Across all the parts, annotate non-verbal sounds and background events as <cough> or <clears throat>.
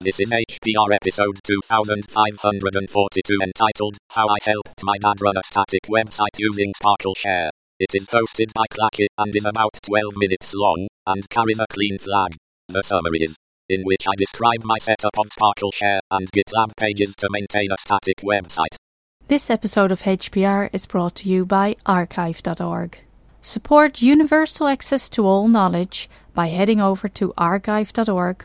This is HPR episode 2542 entitled How I Helped My Dad Run a Static Website Using SparkleShare. It is hosted by Klacke and is about 12 minutes long and carries a clean flag. The summary is in which I describe my setup of SparkleShare and GitLab pages to maintain a static website. This episode of HPR is brought to you by archive.org. Support universal access to all knowledge by heading over to archive.org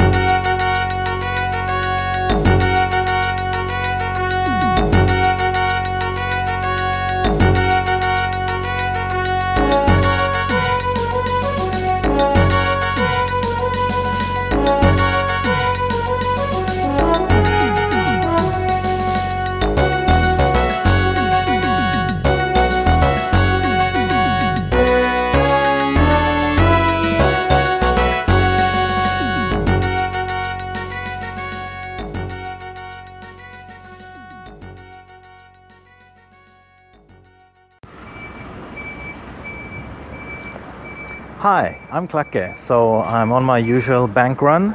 I'm Klacke. So I'm on my usual bank run.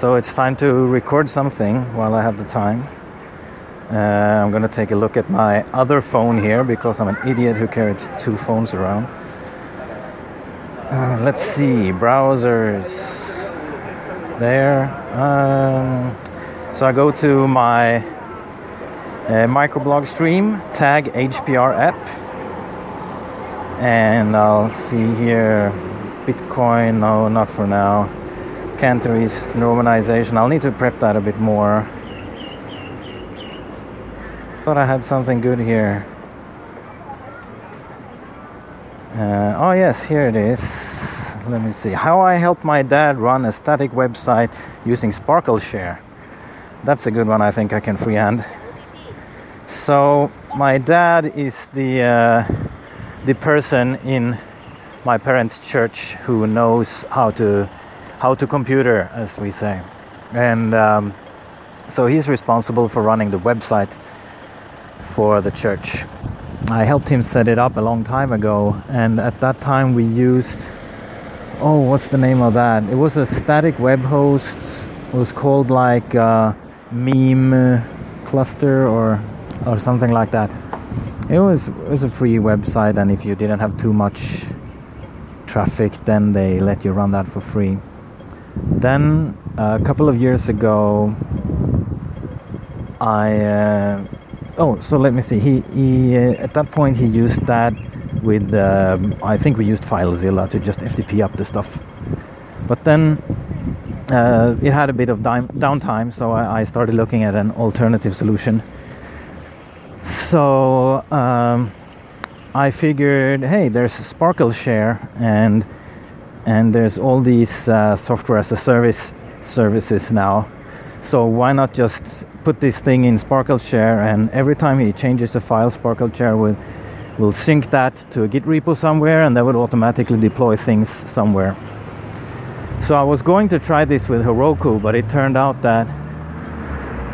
So it's time to record something while I have the time. Uh, I'm to take a look at my other phone here because I'm an idiot who carries two phones around. Uh, let's see, browsers. There. Um, so I go to my uh, microblog stream, tag HPR app and I'll see here Bitcoin. No, not for now. Cantonese normalization. I'll need to prep that a bit more. Thought I had something good here. Uh, oh, yes, here it is. Let me see. How I helped my dad run a static website using SparkleShare. That's a good one, I think I can freehand. So, my dad is the. Uh, the person in my parents' church who knows how to how to computer, as we say, and um, so he's responsible for running the website for the church. I helped him set it up a long time ago, and at that time we used oh, what's the name of that? It was a static web host. It was called like uh, Meme Cluster or or something like that. It was it was a free website, and if you didn't have too much traffic, then they let you run that for free. Then uh, a couple of years ago, I uh, oh so let me see. He he uh, at that point he used that with um, I think we used FileZilla to just FTP up the stuff, but then. Uh, it had a bit of downtime, so I, I started looking at an alternative solution so um, I figured, hey, there's SparkleShare and and there's all these uh, software as a service services now. So why not just put this thing in SparkleShare and every time he changes a file, SparkleShare will will sync that to a Git repo somewhere and that would automatically deploy things somewhere. So I was going to try this with Heroku, but it turned out that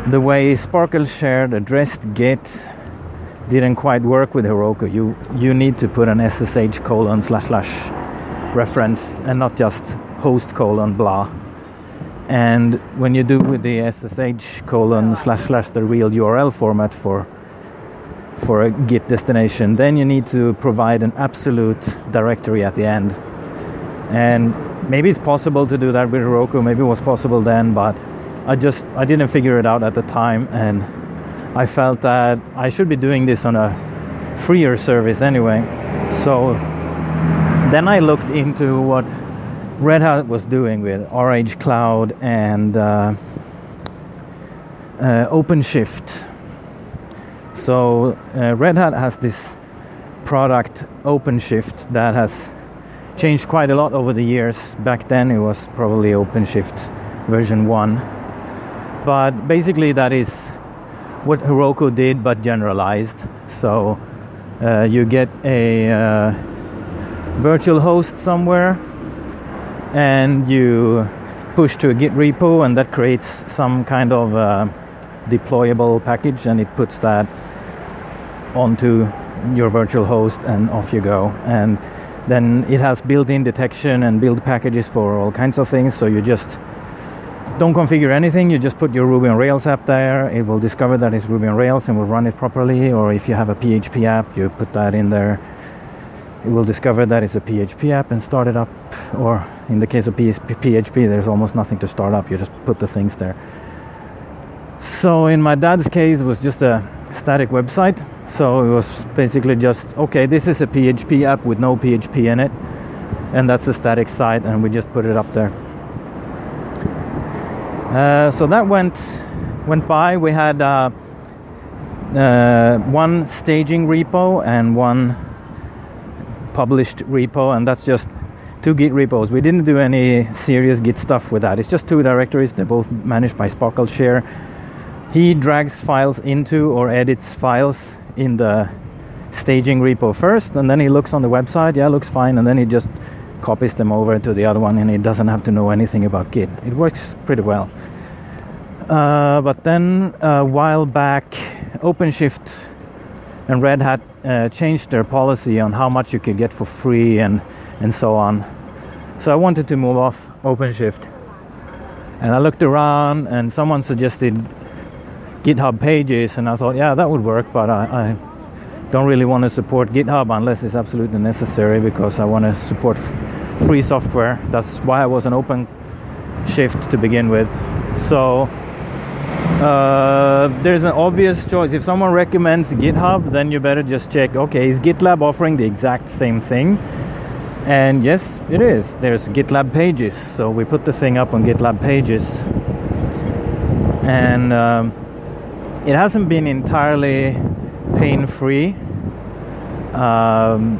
the way SparkleShare addressed Git didn't quite work with Heroku. You you need to put an SSH colon slash slash reference and not just host colon blah. And when you do with the SSH colon slash slash the real URL format for for a Git destination, then you need to provide an absolute directory at the end. And maybe it's possible to do that with Heroku. Maybe it was possible then, but I just I didn't figure it out at the time and I felt that I should be doing this on a freer service anyway. So then I looked into what Red Hat was doing with RH Cloud and uh, uh, OpenShift. So uh, Red Hat has this product OpenShift that has changed quite a lot over the years. Back then it was probably OpenShift version 1. But basically that is what Heroku did, but generalized. So uh, you get a uh, virtual host somewhere, and you push to a Git repo, and that creates some kind of uh, deployable package, and it puts that onto your virtual host, and off you go. And then it has built-in detection and build packages for all kinds of things. So you just don't configure anything. You just put your Ruby on Rails app there. It will discover that it's Ruby on Rails and will run it properly. Or if you have a PHP app, you put that in there. It will discover that it's a PHP app and start it up. Or in the case of PHP, there's almost nothing to start up. You just put the things there. So in my dad's case, it was just a static website so it was basically just okay, this is a PHP app with no PHP in it, and that's a static site, and we just put it up there. Uh, so that went went by. We had uh, uh, one staging repo and one published repo, and that's just two Git repos. We didn't do any serious Git stuff with that. It's just two directories. They're both managed by SparkleShare. He drags files into or edits files in the staging repo first, and then he looks on the website. Yeah, looks fine, and then he just copies them over to the other one, and it doesn't have to know anything about Git. It works pretty well. Uh, but then a while back, OpenShift and Red Hat uh, changed their policy on how much you could get for free and and so on. So I wanted to move off OpenShift, and I looked around, and someone suggested GitHub pages, and I thought, yeah, that would work, but I, I don't really want to support GitHub unless it's absolutely necessary because I want to support free software. That's why I was an open shift to begin with. So uh, there's an obvious choice. If someone recommends GitHub, then you better just check. Okay, is GitLab offering the exact same thing? And yes, it is. There's GitLab pages, so we put the thing up on GitLab pages, and. Um, it hasn't been entirely pain free. Um,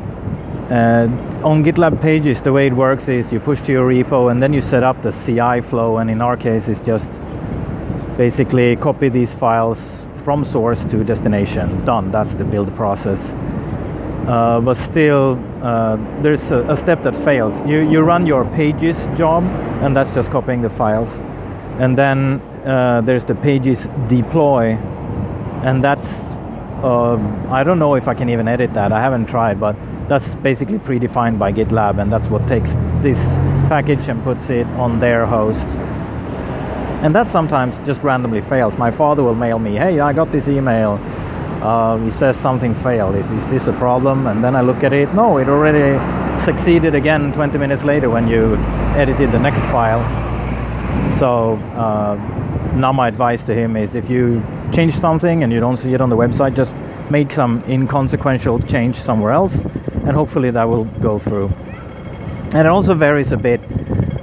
uh, on GitLab pages, the way it works is you push to your repo and then you set up the CI flow, and in our case, it's just basically copy these files from source to destination. Done. That's the build process. Uh, but still, uh, there's a, a, step that fails. You you run your pages job, and that's just copying the files, and then uh, there's the pages deploy, and that's uh, I don't know if I can even edit that. I haven't tried, but that's basically predefined by GitLab, and that's what takes this package and puts it on their host. And that sometimes just randomly fails. My father will mail me, "Hey, I got this email. Uh, he says something failed. Is, is this a problem?" And then I look at it. No, it already succeeded again 20 minutes later when you edited the next file. So uh, now my advice to him is if you change something and you don't see it on the website, just make some inconsequential change somewhere else, and hopefully that will go through. And it also varies a bit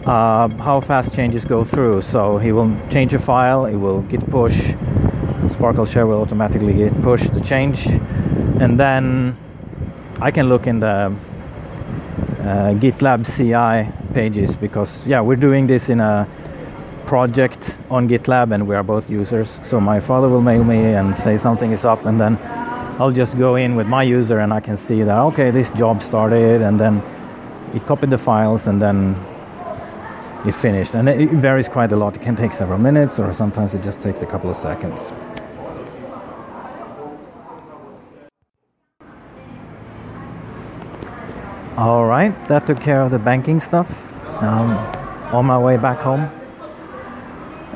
uh, how fast changes go through. So he will change a file, it will git push, SparkleShare will automatically git push the change, and then I can look in the uh, GitLab CI pages because yeah, we're doing this in a project on GitLab and we are both users. So my father will mail me and say something is up and then I'll just go in with my user and I can see that okay this job started and then it copied the files and then it finished and it varies quite a lot. It can take several minutes or sometimes it just takes a couple of seconds. All right, that took care of the banking stuff. Um, on my way back home.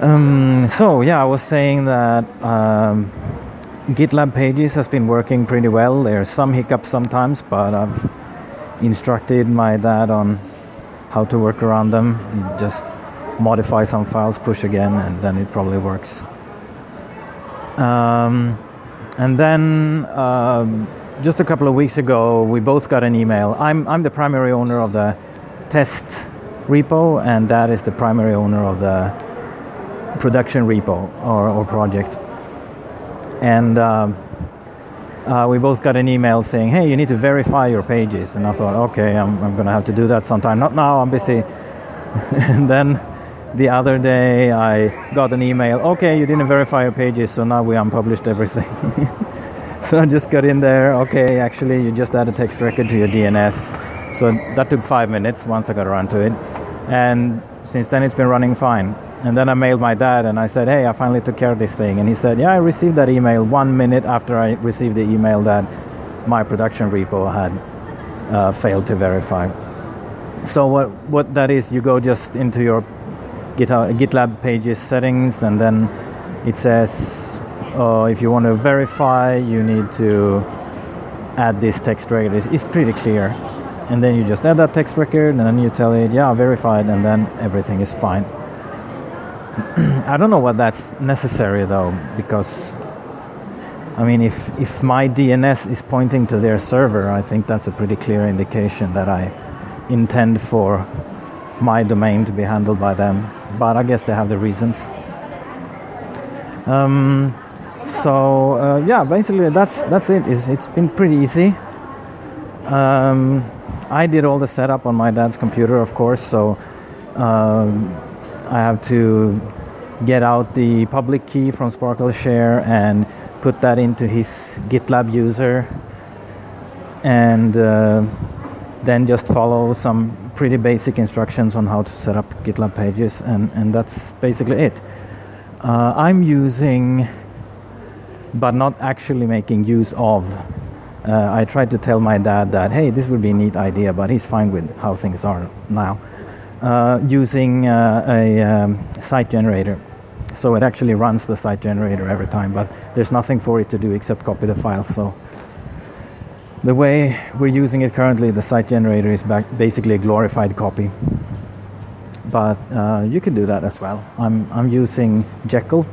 Um, so yeah, I was saying that um, GitLab Pages has been working pretty well. There's some hiccups sometimes, but I've instructed my dad on how to work around them. Just modify some files, push again, and then it probably works. Um, and then um, just a couple of weeks ago, we both got an email. I'm I'm the primary owner of the test repo, and Dad is the primary owner of the production repo or, or project. And um, uh, we both got an email saying, hey, you need to verify your pages. And I thought, okay, I'm, I'm going to have to do that sometime. Not now, I'm busy. <laughs> and then the other day I got an email, okay, you didn't verify your pages, so now we unpublished everything. <laughs> so I just got in there, okay, actually, you just add a text record to your DNS. So that took five minutes once I got around to it. And since then, it's been running fine. And then I mailed my dad and I said, hey, I finally took care of this thing. And he said, yeah, I received that email one minute after I received the email that my production repo had uh, failed to verify. So what what that is, you go just into your GitHub, GitLab pages settings, and then it says uh, if you want to verify, you need to add this text record. It's, it's pretty clear. And then you just add that text record, and then you tell it, yeah, verified, and then everything is fine. <clears throat> I don't know what that's necessary though, because I mean, if if my DNS is pointing to their server, I think that's a pretty clear indication that I intend for my domain to be handled by them. But I guess they have the reasons. Um, so uh, yeah, basically that's that's it. It's, it's been pretty easy. Um, I did all the setup on my dad's computer, of course. So um, I have to get out the public key from SparkleShare and put that into his GitLab user, and uh, then just follow some pretty basic instructions on how to set up GitLab pages, and, and that's basically it. Uh, I'm using, but not actually making use of. Uh, I tried to tell my dad that, hey, this would be a neat idea, but he's fine with how things are now. Uh, using uh, a um, site generator. So it actually runs the site generator every time, but there's nothing for it to do except copy the file. So the way we're using it currently, the site generator is basically a glorified copy. But uh, you can do that as well. I'm, I'm using Jekyll,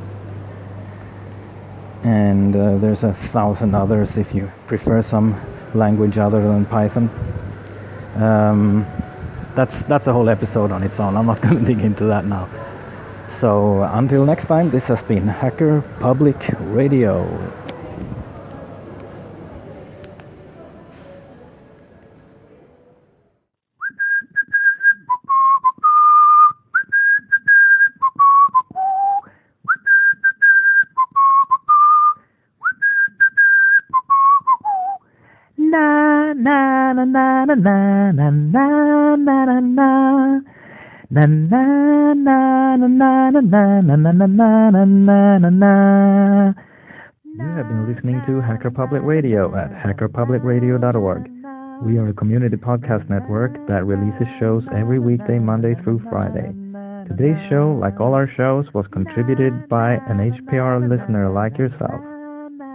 and uh, there's a thousand others if you prefer some language other than Python. Um, that's that's a whole episode on its own. I'm not <laughs> going to dig into that now. So until next time, this has been Hacker Public Radio. na na na na na na na na na na Na na na na na na na na na na na. You have been listening to Hacker Public Radio at hackerpublicradio.org. We are a community podcast network that releases shows every weekday, Monday through Friday. Today's show, like all our shows, was contributed by an HPR listener like yourself.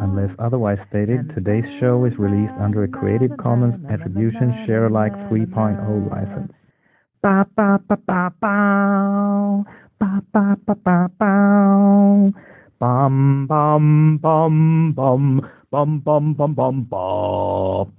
Unless otherwise stated, today's show is released under a Creative Commons Attribution Share Alike 3.0 license. Ba, ba, ba, ba, ba. Ba ba ba ba ba. Bum bum bum bum bum bum bum bum bum.